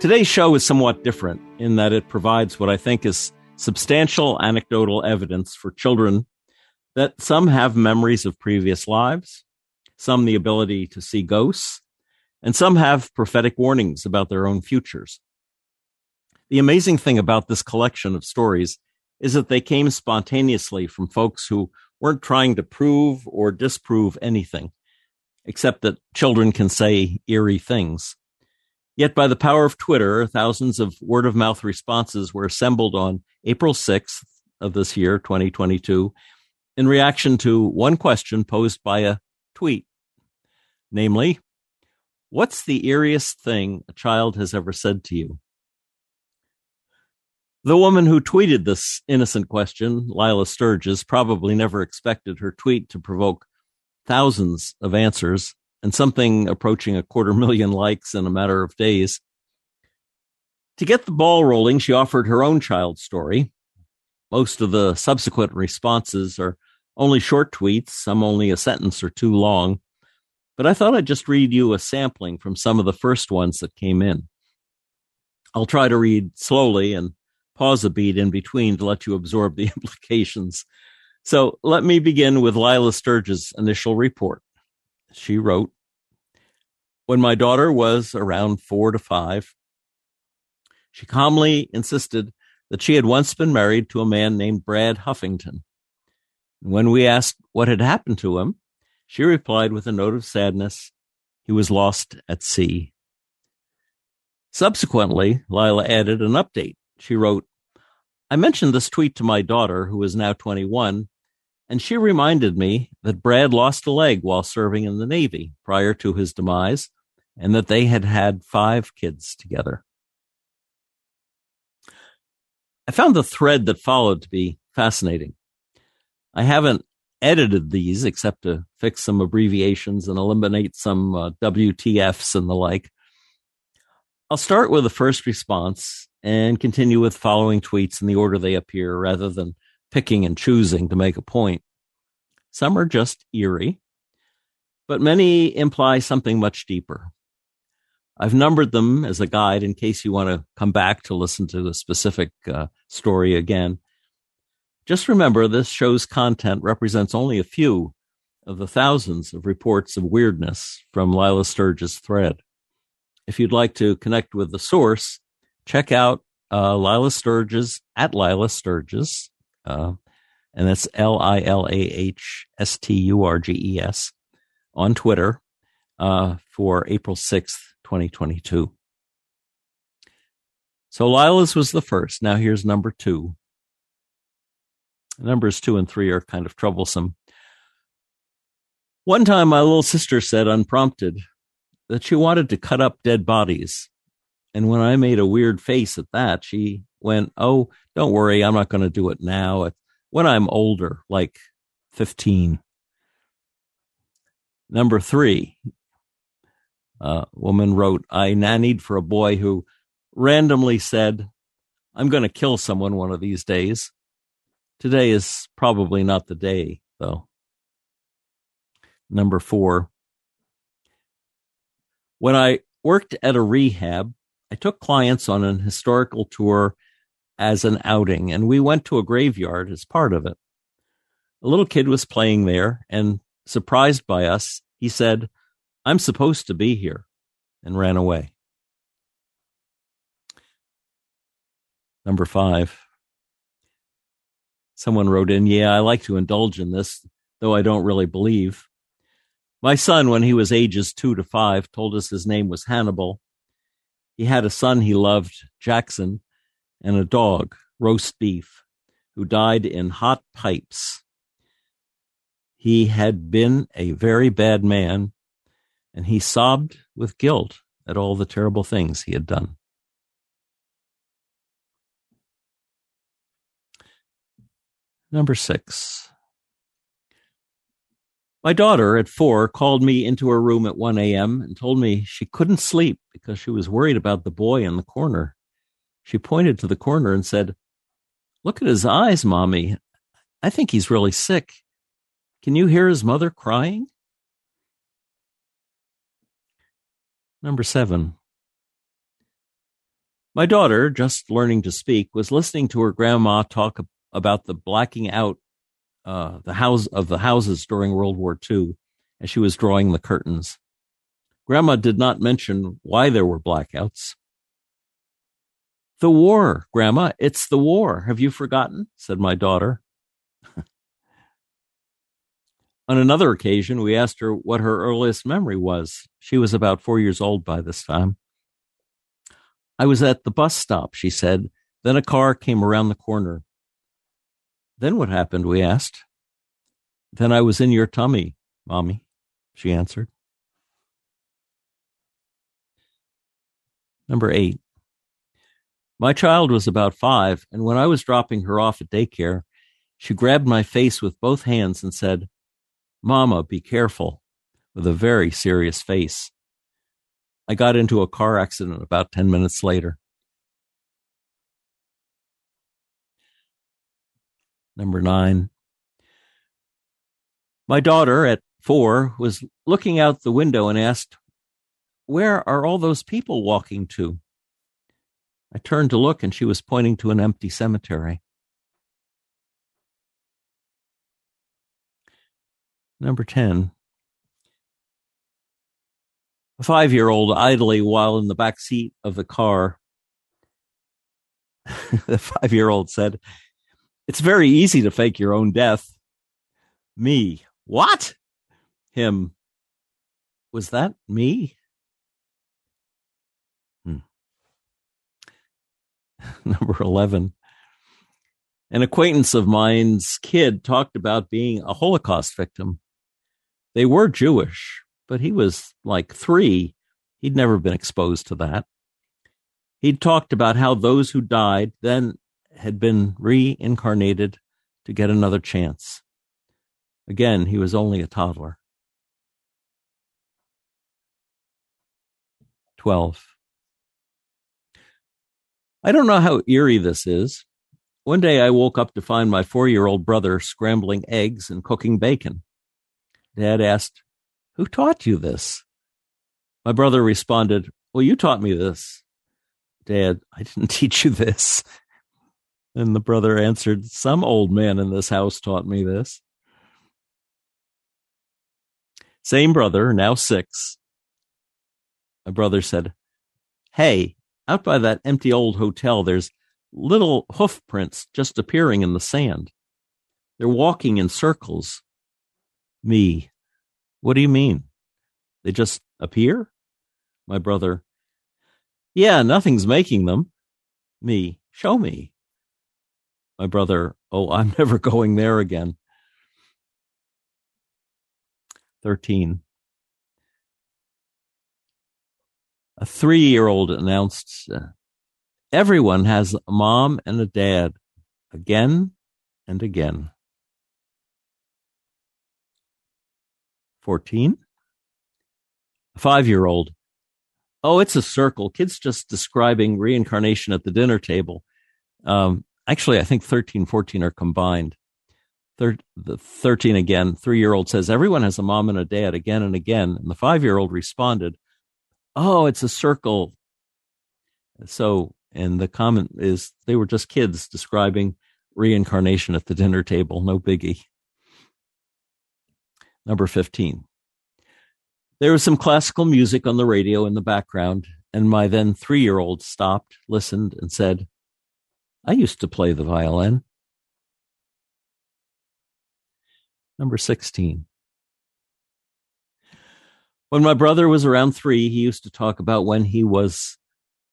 Today's show is somewhat different in that it provides what I think is substantial anecdotal evidence for children that some have memories of previous lives, some the ability to see ghosts, and some have prophetic warnings about their own futures. The amazing thing about this collection of stories is that they came spontaneously from folks who weren't trying to prove or disprove anything, except that children can say eerie things. Yet by the power of Twitter, thousands of word of mouth responses were assembled on April 6th of this year, 2022, in reaction to one question posed by a tweet. Namely, what's the eeriest thing a child has ever said to you? The woman who tweeted this innocent question, Lilah Sturges, probably never expected her tweet to provoke thousands of answers and something approaching a quarter million likes in a matter of days. To get the ball rolling, she offered her own child story. Most of the subsequent responses are only short tweets, some only a sentence or two long. But I thought I'd just read you a sampling from some of the first ones that came in. I'll try to read slowly and pause a beat in between to let you absorb the implications. So let me begin with Lilah Sturges' initial report she wrote, When my daughter was around four to five, she calmly insisted that she had once been married to a man named Brad Huffington. When we asked what had happened to him, she replied with a note of sadness, he was lost at sea. Subsequently, Lilah added an update. She wrote, I mentioned this tweet to my daughter, who is now 21, and she reminded me that Brad lost a leg while serving in the Navy prior to his demise, and that they had had five kids together. I found the thread that followed to be fascinating. I haven't edited these except to fix some abbreviations and eliminate some uh, WTFs and the like. I'll start with the first response and continue with following tweets in the order they appear rather than picking and choosing to make a point. Some are just eerie, but many imply something much deeper. I've numbered them as a guide in case you want to come back to listen to the specific uh, story again. Just remember this show's content represents only a few of the thousands of reports of weirdness from Lilah Sturges' thread. If you'd like to connect with the source, check out uh, Lilah Sturges at Lilah Sturges. Uh, and that's L I L A H S T U R G E S on Twitter uh, for April 6th, 2022. So Lilah's was the first. Now here's number two. Numbers two and three are kind of troublesome. One time, my little sister said, unprompted, that she wanted to cut up dead bodies. And when I made a weird face at that, she went, Oh, don't worry, I'm not going to do it now when I'm older, like 15. Number three, a woman wrote, I nannied for a boy who randomly said, I'm going to kill someone one of these days. Today is probably not the day, though. Number four, when I worked at a rehab, I took clients on an historical tour as an outing, and we went to a graveyard as part of it. A little kid was playing there, and surprised by us, he said, I'm supposed to be here, and ran away. Number five. Someone wrote in, Yeah, I like to indulge in this, though I don't really believe. My son, when he was ages two to five, told us his name was Hannibal. He had a son he loved, Jackson, and a dog, roast beef, who died in hot pipes. He had been a very bad man, and he sobbed with guilt at all the terrible things he had done. Number six. My daughter at four called me into her room at 1 a.m. and told me she couldn't sleep because she was worried about the boy in the corner. She pointed to the corner and said, Look at his eyes, mommy. I think he's really sick. Can you hear his mother crying? Number seven. My daughter, just learning to speak, was listening to her grandma talk about the blacking out uh, the house of the houses during World War II as she was drawing the curtains. Grandma did not mention why there were blackouts. The war, Grandma, it's the war. Have you forgotten? said my daughter. On another occasion, we asked her what her earliest memory was. She was about four years old by this time. I was at the bus stop, she said. Then a car came around the corner. Then what happened? We asked. Then I was in your tummy, Mommy, she answered. Number eight. My child was about five, and when I was dropping her off at daycare, she grabbed my face with both hands and said, Mama, be careful, with a very serious face. I got into a car accident about 10 minutes later. Number nine. My daughter at four was looking out the window and asked, Where are all those people walking to? I turned to look and she was pointing to an empty cemetery. Number 10. A five year old idly while in the back seat of the car. the five year old said, it's very easy to fake your own death. Me. What? Him. Was that me? Number 11. An acquaintance of mine's kid talked about being a Holocaust victim. They were Jewish, but he was like three. He'd never been exposed to that. He'd talked about how those who died then had been reincarnated to get another chance. Again, he was only a toddler. 12. I don't know how eerie this is. One day I woke up to find my four year old brother scrambling eggs and cooking bacon. Dad asked, Who taught you this? My brother responded, Well, you taught me this. Dad, I didn't teach you this. And the brother answered, Some old man in this house taught me this. Same brother, now six. My brother said, Hey, out by that empty old hotel, there's little hoof prints just appearing in the sand. They're walking in circles. Me. What do you mean? They just appear? My brother. Yeah, nothing's making them. Me. Show me my brother, Oh, I'm never going there again. 13. A three year old announced, uh, Everyone has a mom and a dad again and again. 14. A five year old. Oh, it's a circle. Kids just describing reincarnation at the dinner table. Um, Actually, I think 13, 14 are combined. Thir- the 13 again, three year old says, Everyone has a mom and a dad again and again. And the five year old responded, Oh, it's a circle. So, and the comment is they were just kids describing reincarnation at the dinner table. No biggie. Number 15. There was some classical music on the radio in the background, and my then three year old stopped, listened, and said, I used to play the violin. Number 16. When my brother was around three, he used to talk about when he was,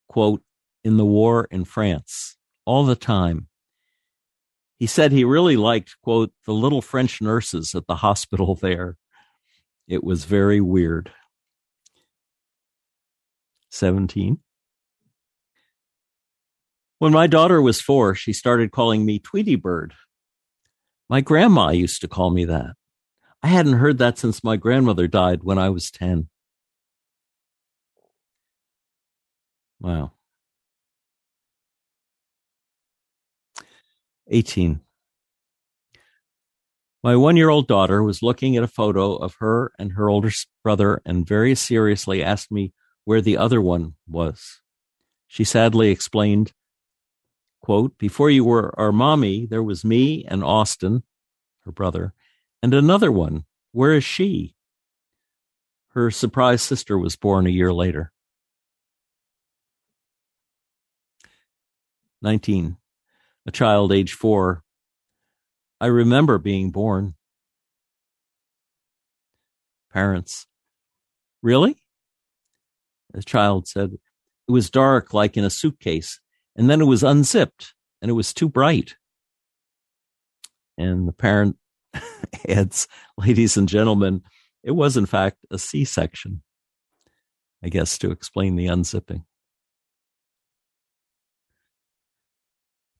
quote, in the war in France all the time. He said he really liked, quote, the little French nurses at the hospital there. It was very weird. 17. When my daughter was four, she started calling me Tweety Bird. My grandma used to call me that. I hadn't heard that since my grandmother died when I was 10. Wow. 18. My one year old daughter was looking at a photo of her and her older brother and very seriously asked me where the other one was. She sadly explained, quote, Before you were our mommy, there was me and Austin, her brother, and another one. Where is she? Her surprise sister was born a year later. 19. A child age four. I remember being born. Parents. Really? The child said, It was dark like in a suitcase, and then it was unzipped, and it was too bright. And the parent adds, Ladies and gentlemen, it was in fact a C section, I guess, to explain the unzipping.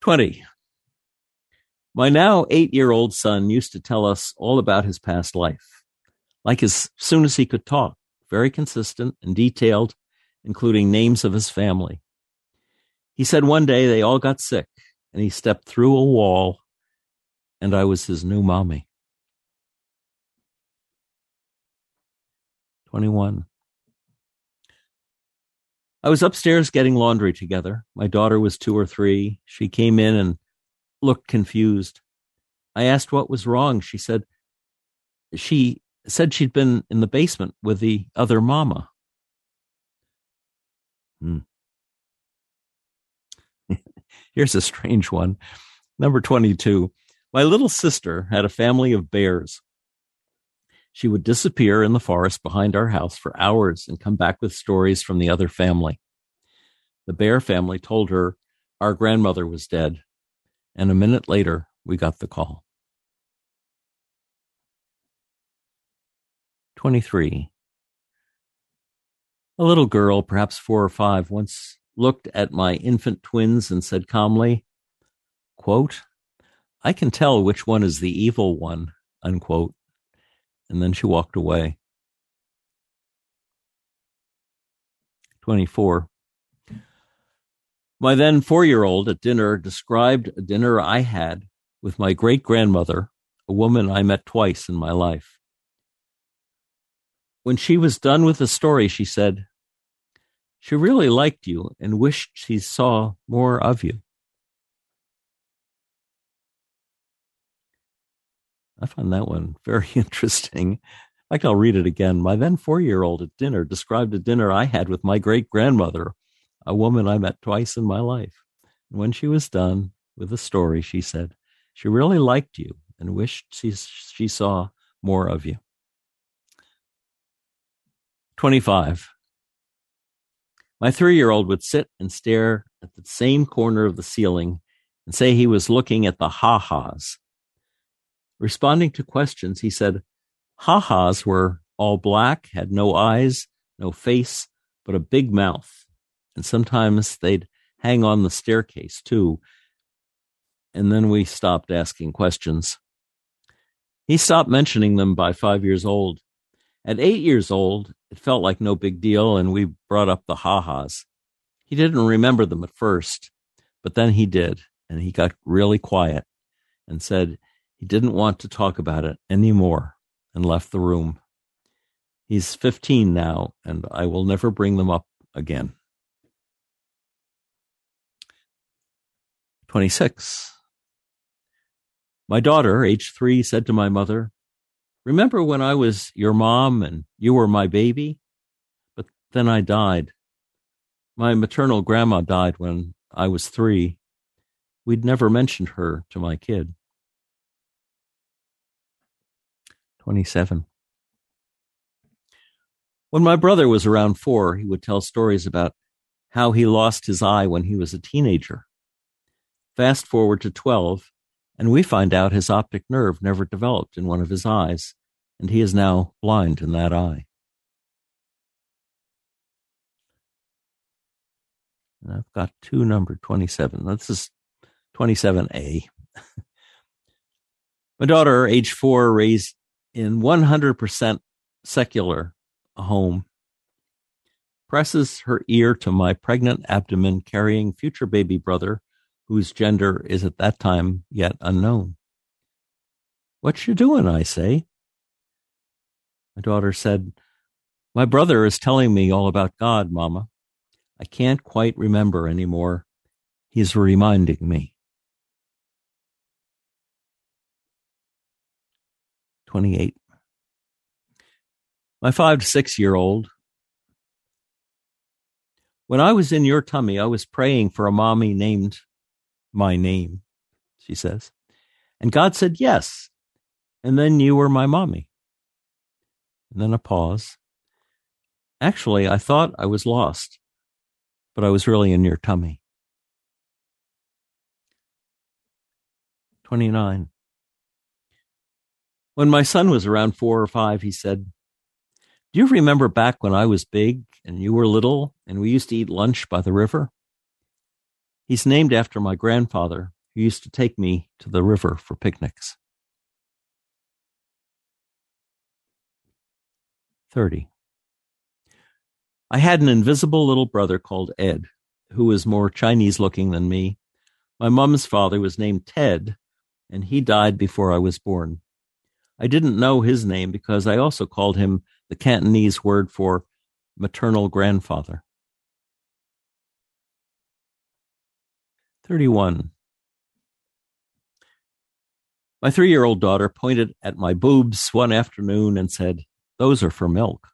20. My now eight year old son used to tell us all about his past life, like as soon as he could talk, very consistent and detailed, including names of his family. He said one day they all got sick and he stepped through a wall and I was his new mommy. 21. I was upstairs getting laundry together. My daughter was two or three. She came in and looked confused. I asked what was wrong. She said, she said she'd been in the basement with the other mama. Hmm. Here's a strange one. Number 22. My little sister had a family of bears. She would disappear in the forest behind our house for hours and come back with stories from the other family. The bear family told her our grandmother was dead, and a minute later, we got the call. 23. A little girl, perhaps four or five, once looked at my infant twins and said calmly, quote, I can tell which one is the evil one, unquote and then she walked away. 24. My then four year old at dinner described a dinner I had with my great grandmother, a woman I met twice in my life. When she was done with the story, she said, She really liked you and wished she saw more of you. I find that one very interesting. In fact, I'll read it again. My then four year old at dinner described a dinner I had with my great grandmother, a woman I met twice in my life. And when she was done with the story, she said, She really liked you and wished she, she saw more of you. 25. My three year old would sit and stare at the same corner of the ceiling and say he was looking at the ha ha's Responding to questions, he said, ha-has were all black, had no eyes, no face, but a big mouth. And sometimes they'd hang on the staircase too. And then we stopped asking questions. He stopped mentioning them by five years old. At eight years old, it felt like no big deal, and we brought up the ha-has. He didn't remember them at first, but then he did, and he got really quiet and said, he didn't want to talk about it anymore and left the room. He's 15 now, and I will never bring them up again. 26. My daughter, age three, said to my mother, Remember when I was your mom and you were my baby? But then I died. My maternal grandma died when I was three. We'd never mentioned her to my kid. 27. When my brother was around four, he would tell stories about how he lost his eye when he was a teenager. Fast forward to 12, and we find out his optic nerve never developed in one of his eyes, and he is now blind in that eye. And I've got two number 27. This is 27A. My daughter, age four, raised in 100% secular home, presses her ear to my pregnant abdomen carrying future baby brother, whose gender is at that time yet unknown. What you doing? I say. My daughter said, My brother is telling me all about God, Mama. I can't quite remember anymore. He's reminding me. 28. My five to six year old. When I was in your tummy, I was praying for a mommy named my name, she says. And God said yes. And then you were my mommy. And then a pause. Actually, I thought I was lost, but I was really in your tummy. 29. When my son was around four or five, he said, Do you remember back when I was big and you were little and we used to eat lunch by the river? He's named after my grandfather, who used to take me to the river for picnics. 30. I had an invisible little brother called Ed, who was more Chinese looking than me. My mum's father was named Ted, and he died before I was born. I didn't know his name because I also called him the Cantonese word for maternal grandfather. 31. My three year old daughter pointed at my boobs one afternoon and said, Those are for milk.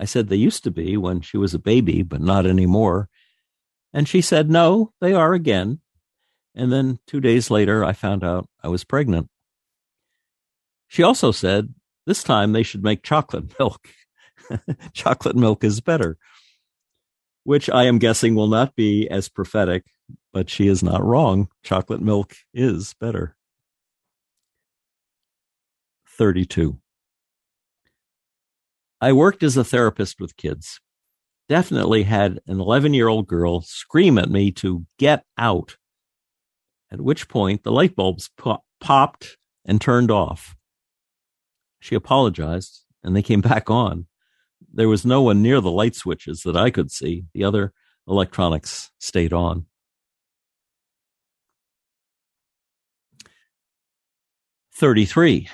I said they used to be when she was a baby, but not anymore. And she said, No, they are again. And then two days later, I found out I was pregnant. She also said this time they should make chocolate milk. chocolate milk is better, which I am guessing will not be as prophetic, but she is not wrong. Chocolate milk is better. 32. I worked as a therapist with kids. Definitely had an 11 year old girl scream at me to get out, at which point the light bulbs pop- popped and turned off. She apologized and they came back on. There was no one near the light switches that I could see. The other electronics stayed on. Thirty-three.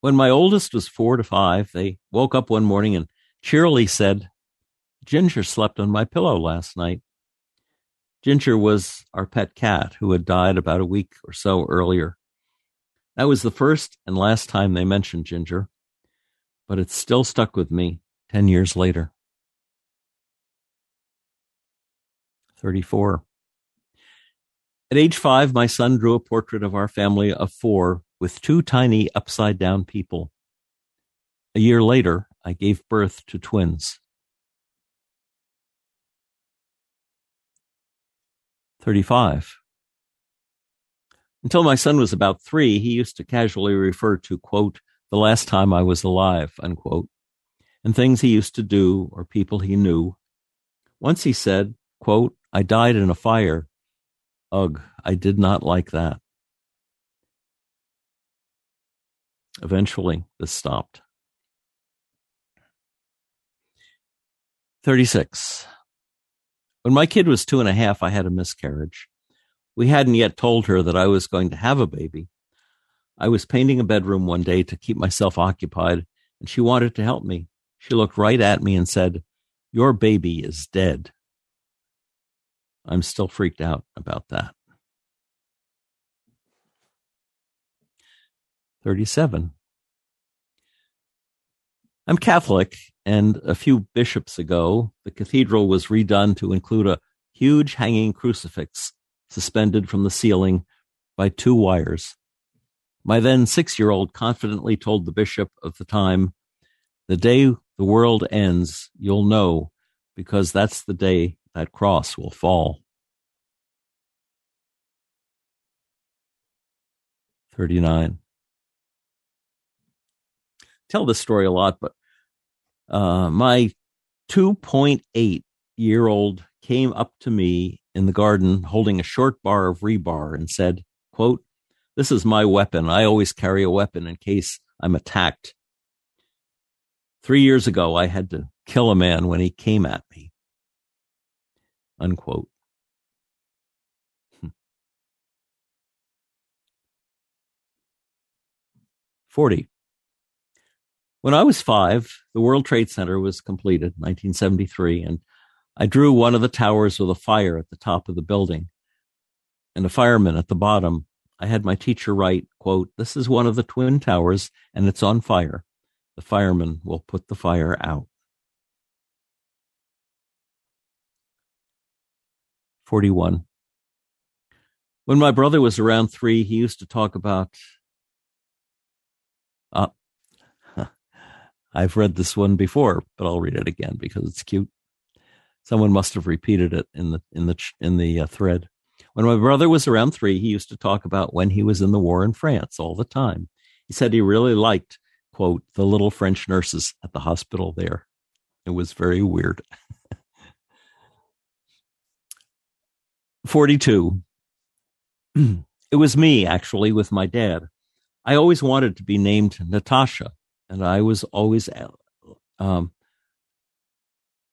When my oldest was four to five, they woke up one morning and cheerily said, Ginger slept on my pillow last night. Ginger was our pet cat who had died about a week or so earlier. That was the first and last time they mentioned Ginger, but it still stuck with me 10 years later. 34. At age five, my son drew a portrait of our family of four with two tiny upside down people. A year later, I gave birth to twins. 35. Until my son was about three, he used to casually refer to, quote, the last time I was alive, unquote, and things he used to do or people he knew. Once he said, quote, I died in a fire. Ugh, I did not like that. Eventually, this stopped. 36. When my kid was two and a half, I had a miscarriage. We hadn't yet told her that I was going to have a baby. I was painting a bedroom one day to keep myself occupied, and she wanted to help me. She looked right at me and said, Your baby is dead. I'm still freaked out about that. 37. I'm Catholic, and a few bishops ago, the cathedral was redone to include a huge hanging crucifix suspended from the ceiling by two wires. My then six year old confidently told the bishop of the time, The day the world ends, you'll know, because that's the day that cross will fall. 39. Tell this story a lot, but uh, my 2.8 year old came up to me in the garden holding a short bar of rebar and said, quote, This is my weapon. I always carry a weapon in case I'm attacked. Three years ago, I had to kill a man when he came at me. Unquote. Hmm. 40. When I was five, the World Trade Center was completed, 1973, and I drew one of the towers with a fire at the top of the building and a fireman at the bottom. I had my teacher write, quote, This is one of the twin towers and it's on fire. The fireman will put the fire out. 41. When my brother was around three, he used to talk about. Uh, I've read this one before, but I'll read it again because it's cute. Someone must have repeated it in the in the in the uh, thread. When my brother was around three, he used to talk about when he was in the war in France all the time. He said he really liked, quote, the little French nurses at the hospital there. It was very weird. 42. it was me, actually, with my dad. I always wanted to be named Natasha, and I was always um,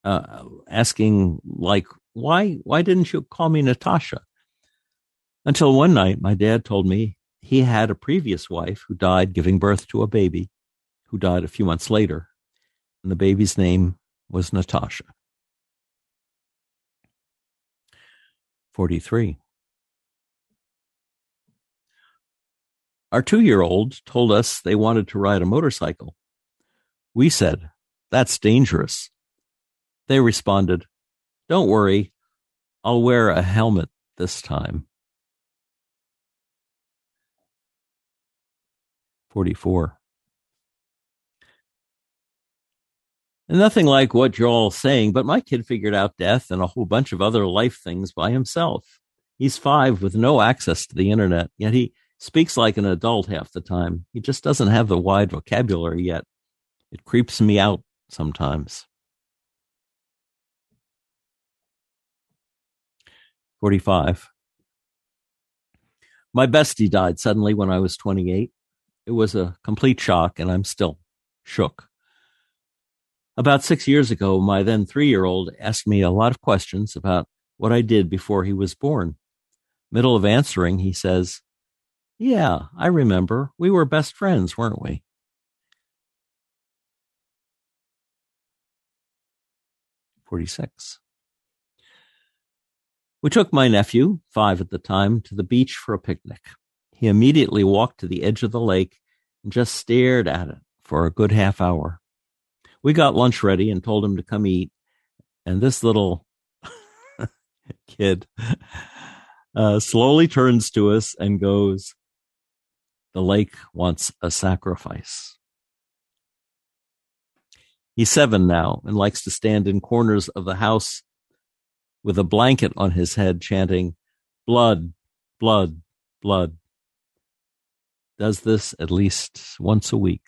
uh, asking, like, why, why didn't you call me Natasha? Until one night, my dad told me he had a previous wife who died giving birth to a baby who died a few months later, and the baby's name was Natasha. 43. Our two year old told us they wanted to ride a motorcycle. We said, That's dangerous. They responded, Don't worry, I'll wear a helmet this time. 44. And nothing like what you're all saying, but my kid figured out death and a whole bunch of other life things by himself. He's five with no access to the internet, yet he speaks like an adult half the time. He just doesn't have the wide vocabulary yet. It creeps me out sometimes. 45. My bestie died suddenly when I was 28. It was a complete shock, and I'm still shook. About six years ago, my then three year old asked me a lot of questions about what I did before he was born. Middle of answering, he says, Yeah, I remember. We were best friends, weren't we? Forty-six. We took my nephew, five at the time, to the beach for a picnic. He immediately walked to the edge of the lake and just stared at it for a good half hour we got lunch ready and told him to come eat. And this little kid uh, slowly turns to us and goes, The lake wants a sacrifice. He's seven now and likes to stand in corners of the house with a blanket on his head, chanting, Blood, blood, blood. Does this at least once a week.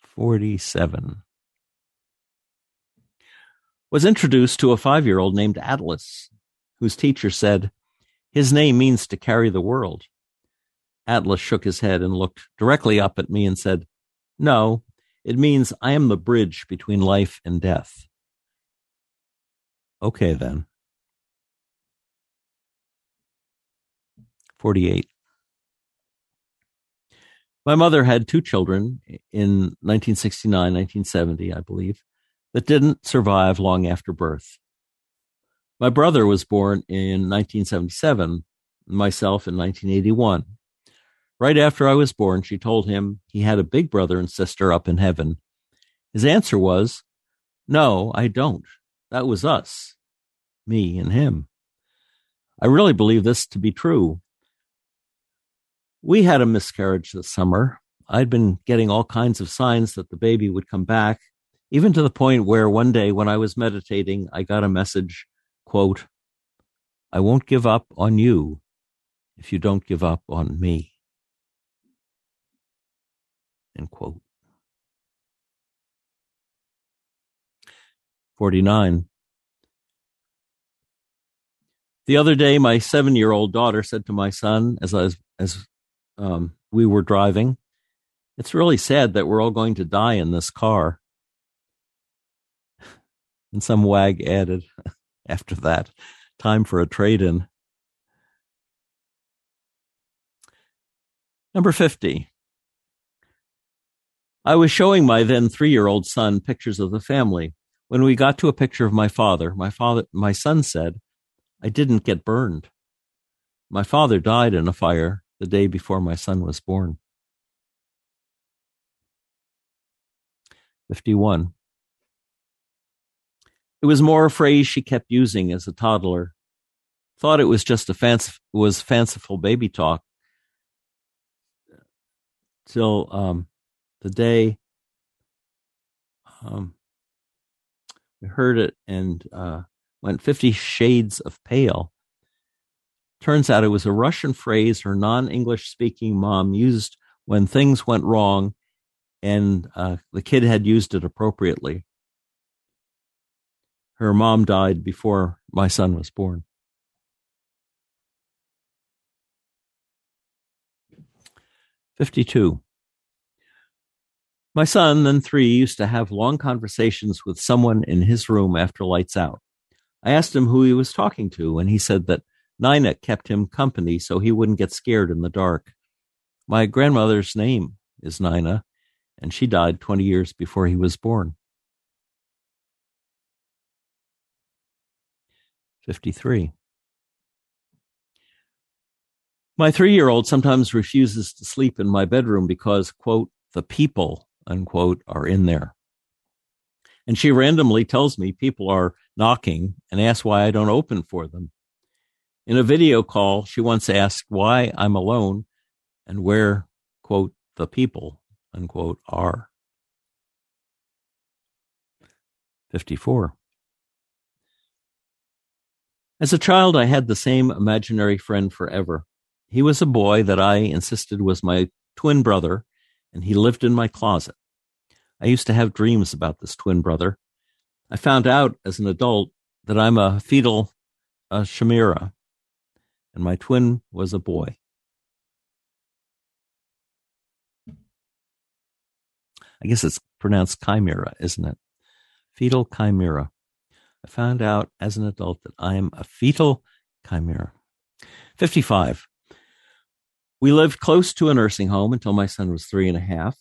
47. Was introduced to a five year old named Atlas, whose teacher said, His name means to carry the world. Atlas shook his head and looked directly up at me and said, No, it means I am the bridge between life and death. Okay, then. 48. My mother had two children in 1969, 1970, I believe, that didn't survive long after birth. My brother was born in 1977, myself in 1981. Right after I was born, she told him he had a big brother and sister up in heaven. His answer was, No, I don't. That was us, me and him. I really believe this to be true. We had a miscarriage this summer. I'd been getting all kinds of signs that the baby would come back, even to the point where one day when I was meditating, I got a message, quote, I won't give up on you if you don't give up on me. End quote. 49. The other day, my seven year old daughter said to my son as I was, as um, we were driving, It's really sad that we're all going to die in this car. And some wag added after that, time for a trade in. Number 50. I was showing my then three year old son pictures of the family. When we got to a picture of my father, my father, my son said, I didn't get burned. My father died in a fire the day before my son was born. 51. It was more a phrase she kept using as a toddler. Thought it was just a fancy, was fanciful baby talk. Till um, the day um, we heard it and uh, went 50 shades of pale. Turns out it was a Russian phrase her non English speaking mom used when things went wrong and uh, the kid had used it appropriately. Her mom died before my son was born. Fifty-two. My son, then three, used to have long conversations with someone in his room after lights out. I asked him who he was talking to, and he said that Nina kept him company so he wouldn't get scared in the dark. My grandmother's name is Nina, and she died 20 years before he was born. 53. My three year old sometimes refuses to sleep in my bedroom because, quote, the people, unquote, are in there. And she randomly tells me people are knocking and asks why I don't open for them. In a video call, she once asked why I'm alone and where, quote, the people, unquote, are. 54. As a child, I had the same imaginary friend forever. He was a boy that I insisted was my twin brother, and he lived in my closet. I used to have dreams about this twin brother. I found out as an adult that I'm a fetal uh, chimera, and my twin was a boy. I guess it's pronounced chimera, isn't it? Fetal chimera. I found out as an adult that I am a fetal chimera. 55. We lived close to a nursing home until my son was three and a half.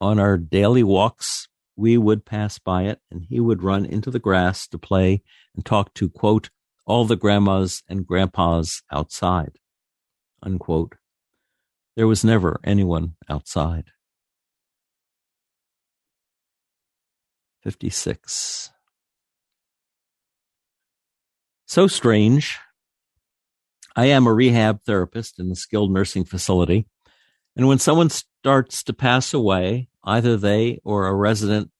On our daily walks, we would pass by it and he would run into the grass to play and talk to, quote, all the grandmas and grandpas outside, unquote. There was never anyone outside. 56. So strange. I am a rehab therapist in a skilled nursing facility. And when someone starts to pass away, either they or a resident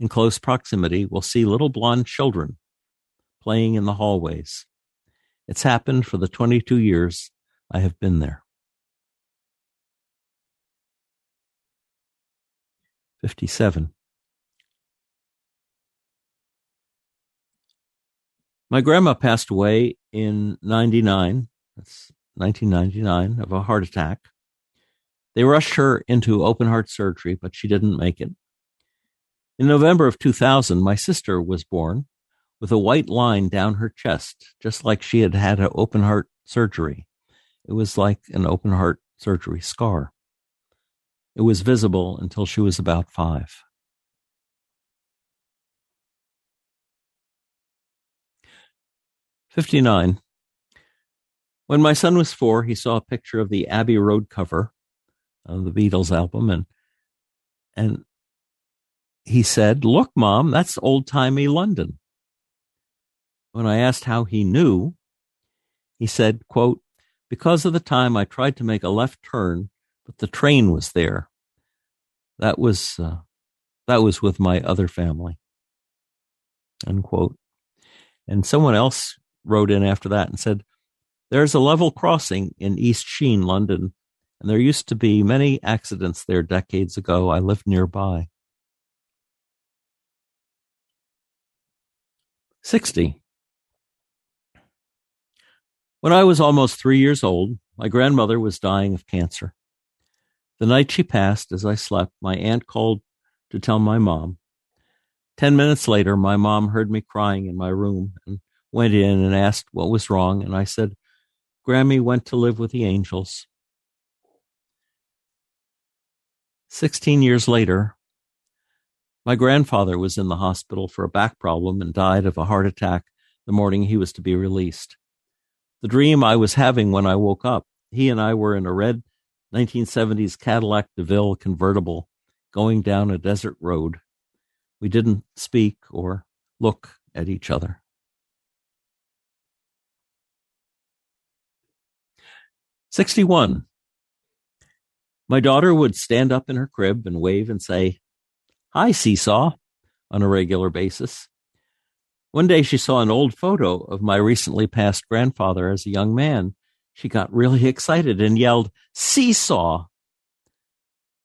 in close proximity will see little blonde children playing in the hallways. It's happened for the 22 years I have been there. 57. My grandma passed away in 99, that's 1999, of a heart attack. They rushed her into open heart surgery, but she didn't make it. In November of 2000, my sister was born with a white line down her chest, just like she had had an open heart surgery. It was like an open heart surgery scar. It was visible until she was about five. Fifty-nine. When my son was four, he saw a picture of the Abbey Road cover of the Beatles album, and and he said, "Look, mom, that's old timey London." When I asked how he knew, he said, "quote Because of the time I tried to make a left turn, but the train was there. That was uh, that was with my other family." Unquote. And someone else wrote in after that and said, "There's a level crossing in East Sheen, London." And there used to be many accidents there decades ago. I lived nearby. 60. When I was almost three years old, my grandmother was dying of cancer. The night she passed, as I slept, my aunt called to tell my mom. Ten minutes later, my mom heard me crying in my room and went in and asked what was wrong. And I said, Grammy went to live with the angels. Sixteen years later, my grandfather was in the hospital for a back problem and died of a heart attack the morning he was to be released. The dream I was having when I woke up, he and I were in a red 1970s Cadillac DeVille convertible going down a desert road. We didn't speak or look at each other. Sixty-one. My daughter would stand up in her crib and wave and say, Hi, Seesaw, on a regular basis. One day she saw an old photo of my recently passed grandfather as a young man. She got really excited and yelled, Seesaw!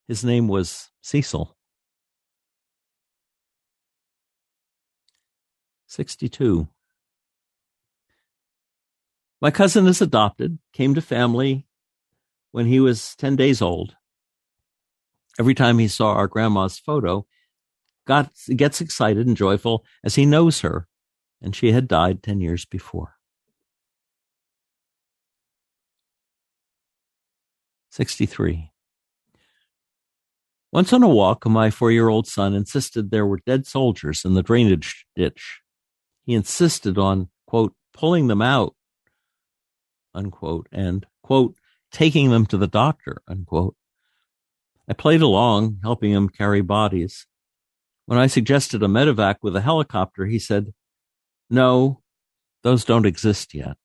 His name was Cecil. 62. My cousin is adopted, came to family when he was 10 days old. Every time he saw our grandma's photo, got, gets excited and joyful as he knows her, and she had died 10 years before. 63. Once on a walk, my four year old son insisted there were dead soldiers in the drainage ditch. He insisted on, quote, pulling them out, unquote, and, quote, taking them to the doctor, unquote. I played along, helping him carry bodies. When I suggested a medevac with a helicopter, he said, No, those don't exist yet.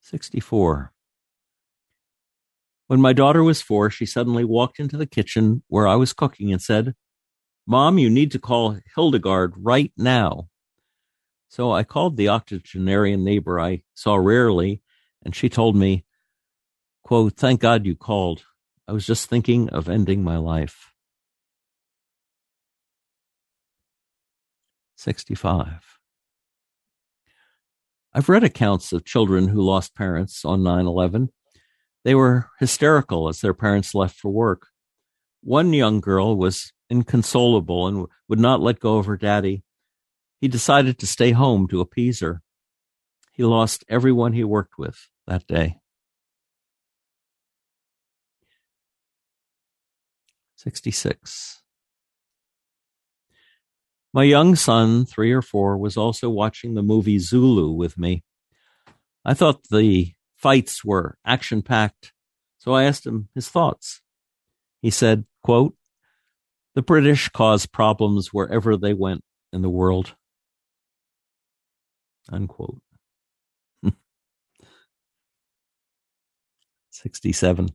64. When my daughter was four, she suddenly walked into the kitchen where I was cooking and said, Mom, you need to call Hildegard right now. So I called the octogenarian neighbor I saw rarely, and she told me, quote, Thank God you called. I was just thinking of ending my life. 65. I've read accounts of children who lost parents on 9 11. They were hysterical as their parents left for work. One young girl was inconsolable and would not let go of her daddy. He decided to stay home to appease her. He lost everyone he worked with that day. 66. My young son, three or four, was also watching the movie Zulu with me. I thought the fights were action packed, so I asked him his thoughts. He said, quote, the British caused problems wherever they went in the world. Unquote. 67.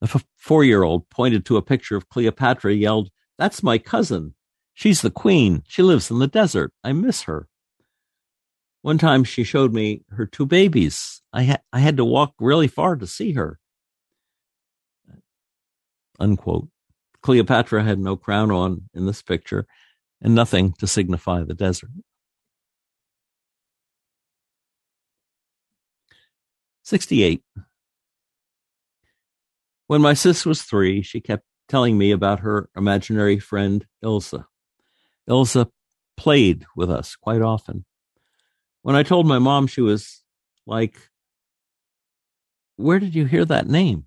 The four year old pointed to a picture of Cleopatra, yelled, That's my cousin. She's the queen. She lives in the desert. I miss her. One time she showed me her two babies. I, ha- I had to walk really far to see her. Unquote. Cleopatra had no crown on in this picture and nothing to signify the desert. 68. When my sis was three, she kept telling me about her imaginary friend, Ilsa. Ilsa played with us quite often. When I told my mom, she was like, Where did you hear that name?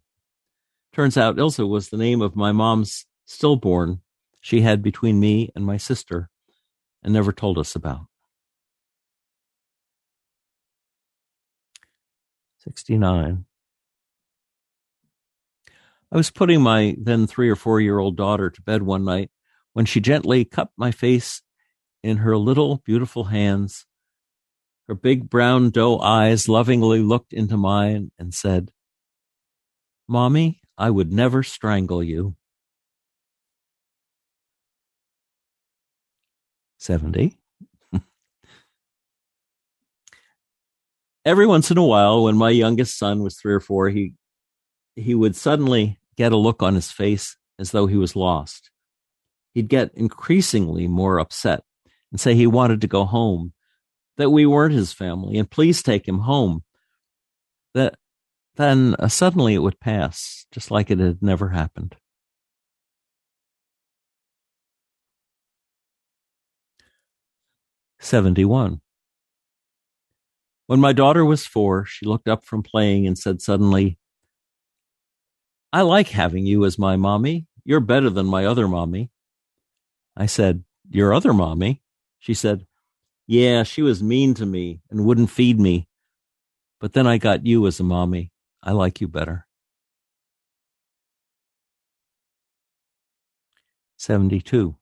Turns out Ilsa was the name of my mom's stillborn she had between me and my sister and never told us about. 69. I was putting my then three or four year old daughter to bed one night when she gently cupped my face in her little beautiful hands. Her big brown doe eyes lovingly looked into mine and said, Mommy, I would never strangle you. 70. Every once in a while, when my youngest son was three or four, he he would suddenly get a look on his face as though he was lost. he'd get increasingly more upset and say he wanted to go home, that we weren't his family, and please take him home. That then uh, suddenly it would pass, just like it had never happened. Seventy-one. When my daughter was four, she looked up from playing and said suddenly, I like having you as my mommy. You're better than my other mommy. I said, Your other mommy? She said, Yeah, she was mean to me and wouldn't feed me. But then I got you as a mommy. I like you better. 72.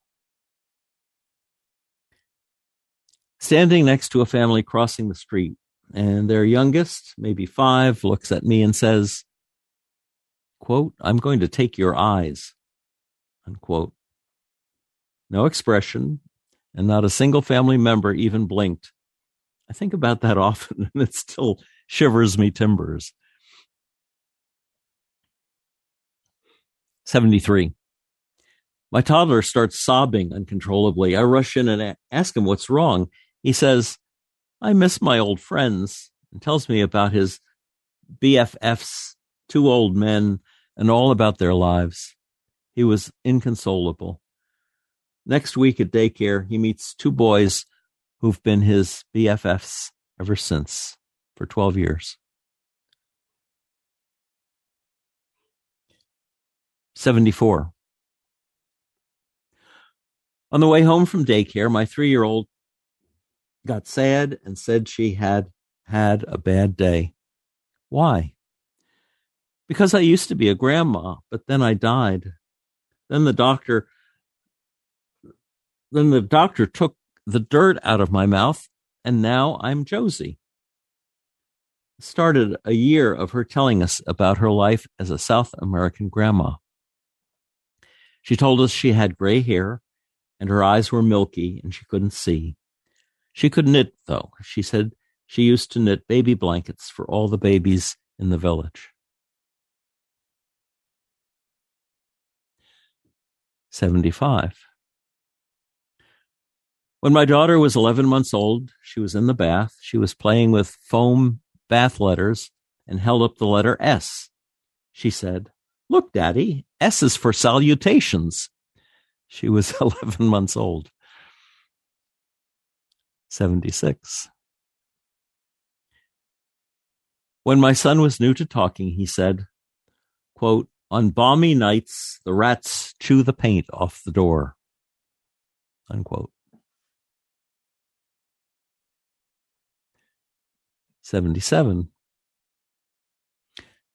Standing next to a family crossing the street, and their youngest, maybe five, looks at me and says, quote, I'm going to take your eyes, unquote. No expression, and not a single family member even blinked. I think about that often, and it still shivers me timbers. 73. My toddler starts sobbing uncontrollably. I rush in and ask him what's wrong. He says, I miss my old friends, and tells me about his BFFs, two old men, and all about their lives. He was inconsolable. Next week at daycare, he meets two boys who've been his BFFs ever since for 12 years. 74. On the way home from daycare, my three year old got sad and said she had had a bad day. Why? Because I used to be a grandma, but then I died. Then the doctor then the doctor took the dirt out of my mouth and now I'm Josie. Started a year of her telling us about her life as a South American grandma. She told us she had gray hair and her eyes were milky and she couldn't see. She could knit, though. She said she used to knit baby blankets for all the babies in the village. 75. When my daughter was 11 months old, she was in the bath. She was playing with foam bath letters and held up the letter S. She said, Look, Daddy, S is for salutations. She was 11 months old. 76. When my son was new to talking, he said, quote, On balmy nights, the rats chew the paint off the door. Unquote. 77.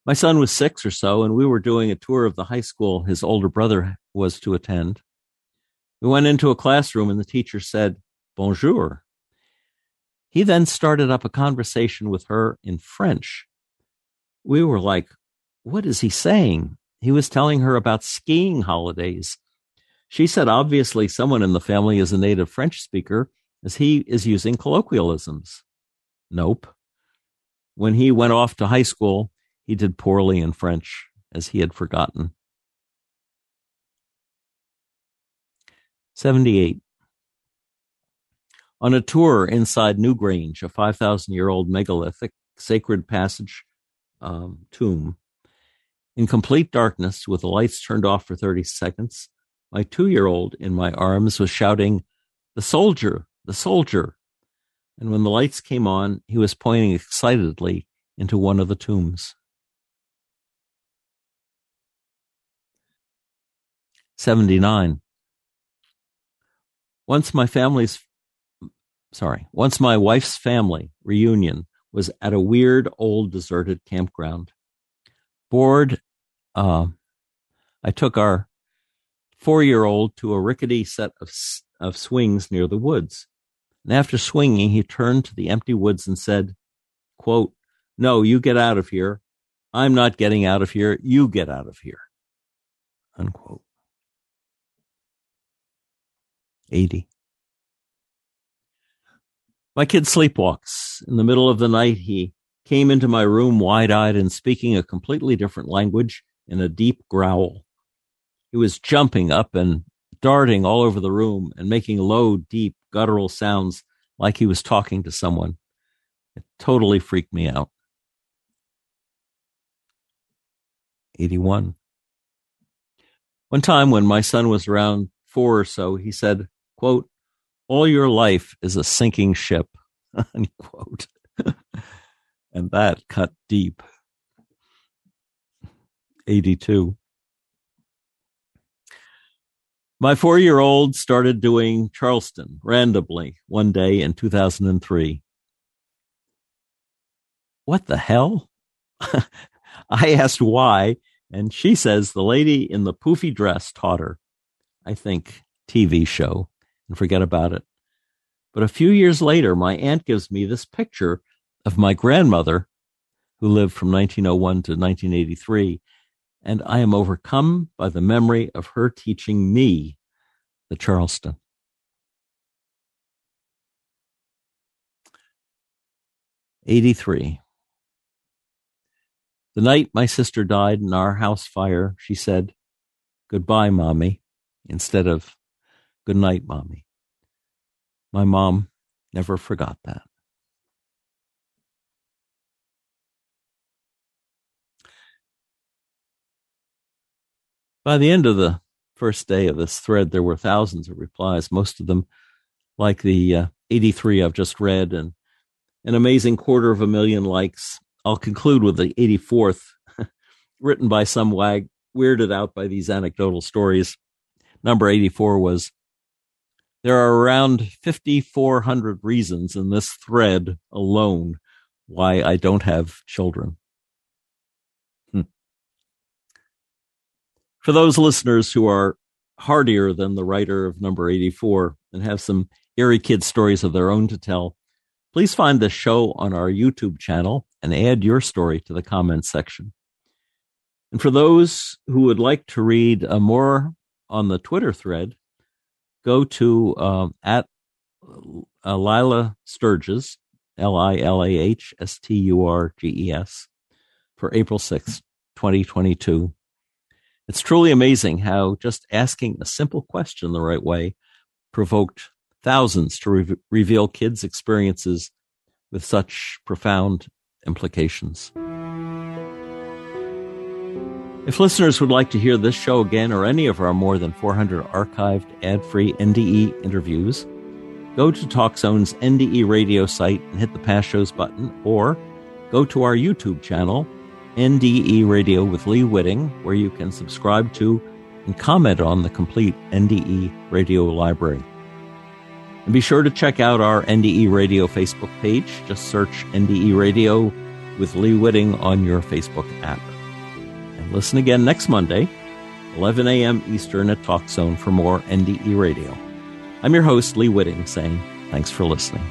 My son was six or so, and we were doing a tour of the high school his older brother was to attend. We went into a classroom, and the teacher said, Bonjour. He then started up a conversation with her in French. We were like, What is he saying? He was telling her about skiing holidays. She said, Obviously, someone in the family is a native French speaker, as he is using colloquialisms. Nope. When he went off to high school, he did poorly in French, as he had forgotten. 78. On a tour inside Newgrange, a 5,000 year old megalithic sacred passage um, tomb, in complete darkness with the lights turned off for 30 seconds, my two year old in my arms was shouting, The soldier, the soldier. And when the lights came on, he was pointing excitedly into one of the tombs. 79. Once my family's sorry, once my wife's family reunion was at a weird old deserted campground. Bored, uh, I took our four year old to a rickety set of, of swings near the woods. And after swinging, he turned to the empty woods and said, quote, No, you get out of here. I'm not getting out of here. You get out of here. Unquote. 80. My kid sleepwalks. In the middle of the night, he came into my room wide eyed and speaking a completely different language in a deep growl. He was jumping up and darting all over the room and making low, deep, guttural sounds like he was talking to someone. It totally freaked me out. 81. One time when my son was around four or so, he said, quote, all your life is a sinking ship, unquote. and that cut deep. 82. My four year old started doing Charleston randomly one day in 2003. What the hell? I asked why, and she says the lady in the poofy dress taught her. I think TV show and forget about it. But a few years later, my aunt gives me this picture of my grandmother, who lived from 1901 to 1983, and I am overcome by the memory of her teaching me the Charleston. Eighty-three. The night my sister died in our house fire, she said, Goodbye, Mommy, instead of Good night, Mommy. My mom never forgot that. By the end of the first day of this thread, there were thousands of replies, most of them like the uh, 83 I've just read, and an amazing quarter of a million likes I'll conclude with the 84th, written by some wag, weirded out by these anecdotal stories. Number 84 was There are around 5,400 reasons in this thread alone why I don't have children. Hmm. For those listeners who are hardier than the writer of number 84 and have some eerie kid stories of their own to tell, Please find the show on our YouTube channel and add your story to the comments section. And for those who would like to read uh, more on the Twitter thread, go to uh, at uh, Lilah Sturges, L I L A H S T U R G E S, for April 6th, 2022. It's truly amazing how just asking a simple question the right way provoked thousands to re- reveal kids' experiences with such profound implications. If listeners would like to hear this show again or any of our more than 400 archived ad free NDE interviews, go to TalkZone's NDE radio site and hit the past shows button, or go to our YouTube channel, NDE Radio with Lee Witting, where you can subscribe to and comment on the complete NDE radio library. And be sure to check out our NDE Radio Facebook page. Just search NDE Radio with Lee Witting on your Facebook app. Listen again next Monday, 11 a.m. Eastern at Talk Zone for more NDE Radio. I'm your host, Lee Witting, saying thanks for listening.